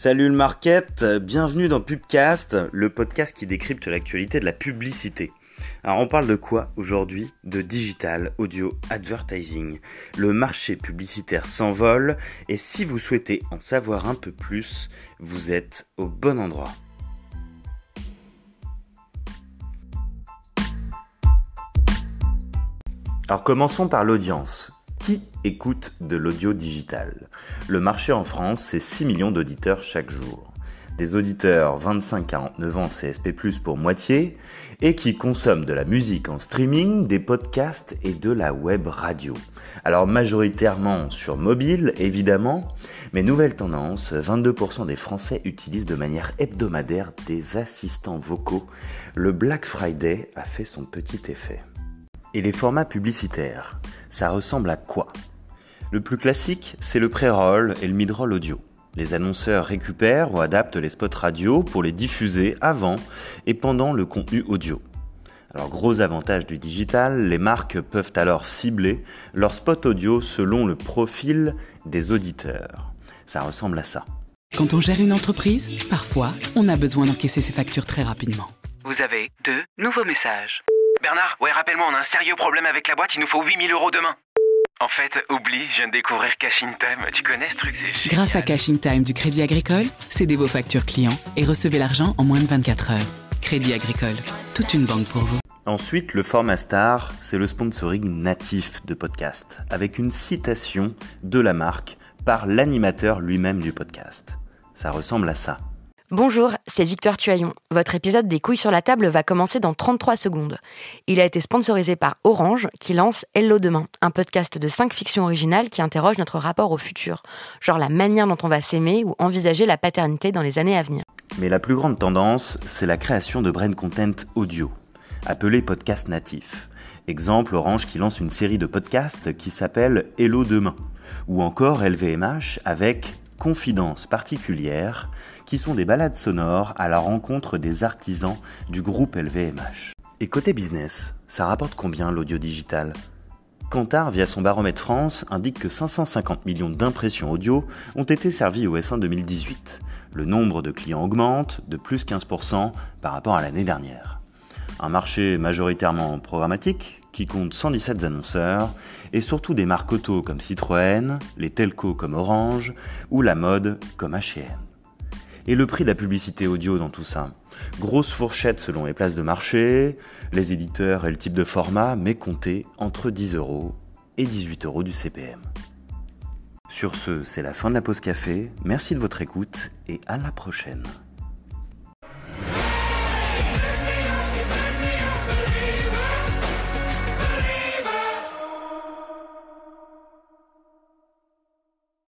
Salut le market, bienvenue dans Pubcast, le podcast qui décrypte l'actualité de la publicité. Alors on parle de quoi aujourd'hui? De digital audio advertising. Le marché publicitaire s'envole et si vous souhaitez en savoir un peu plus, vous êtes au bon endroit. Alors commençons par l'audience. Qui écoute de l'audio digital Le marché en France, c'est 6 millions d'auditeurs chaque jour. Des auditeurs 25-49 ans CSP+, pour moitié, et qui consomment de la musique en streaming, des podcasts et de la web radio. Alors majoritairement sur mobile, évidemment, mais nouvelle tendance, 22% des Français utilisent de manière hebdomadaire des assistants vocaux. Le Black Friday a fait son petit effet. Et les formats publicitaires ça ressemble à quoi? Le plus classique, c'est le pré-roll et le mid-roll audio. Les annonceurs récupèrent ou adaptent les spots radio pour les diffuser avant et pendant le contenu audio. Alors gros avantage du digital, les marques peuvent alors cibler leurs spots audio selon le profil des auditeurs. Ça ressemble à ça. Quand on gère une entreprise, parfois, on a besoin d'encaisser ses factures très rapidement. Vous avez deux nouveaux messages. Bernard, ouais, rappelle-moi, on a un sérieux problème avec la boîte, il nous faut 8000 euros demain. En fait, oublie, je viens de découvrir Cash in Time. Tu connais ce truc, c'est génial. Grâce à Cash in Time du Crédit Agricole, cédez vos factures clients et recevez l'argent en moins de 24 heures. Crédit Agricole, toute une banque pour vous. Ensuite, le format star, c'est le sponsoring natif de podcast, avec une citation de la marque par l'animateur lui-même du podcast. Ça ressemble à ça. Bonjour, c'est Victor Tuaillon. Votre épisode des couilles sur la table va commencer dans 33 secondes. Il a été sponsorisé par Orange qui lance Hello Demain, un podcast de 5 fictions originales qui interroge notre rapport au futur, genre la manière dont on va s'aimer ou envisager la paternité dans les années à venir. Mais la plus grande tendance, c'est la création de brand content audio, appelé podcast natif. Exemple, Orange qui lance une série de podcasts qui s'appelle Hello Demain, ou encore LVMH avec Confidences particulières, qui sont des balades sonores à la rencontre des artisans du groupe LVMH. Et côté business, ça rapporte combien l'audio digital? Kantar, via son baromètre France, indique que 550 millions d'impressions audio ont été servies au S1 2018. Le nombre de clients augmente de plus 15% par rapport à l'année dernière. Un marché majoritairement programmatique qui compte 117 annonceurs et surtout des marques auto comme Citroën, les telcos comme Orange ou la mode comme H&M. Et le prix de la publicité audio dans tout ça? Grosse fourchette selon les places de marché, les éditeurs et le type de format, mais compté entre 10 euros et 18 euros du CPM. Sur ce, c'est la fin de la pause café. Merci de votre écoute et à la prochaine.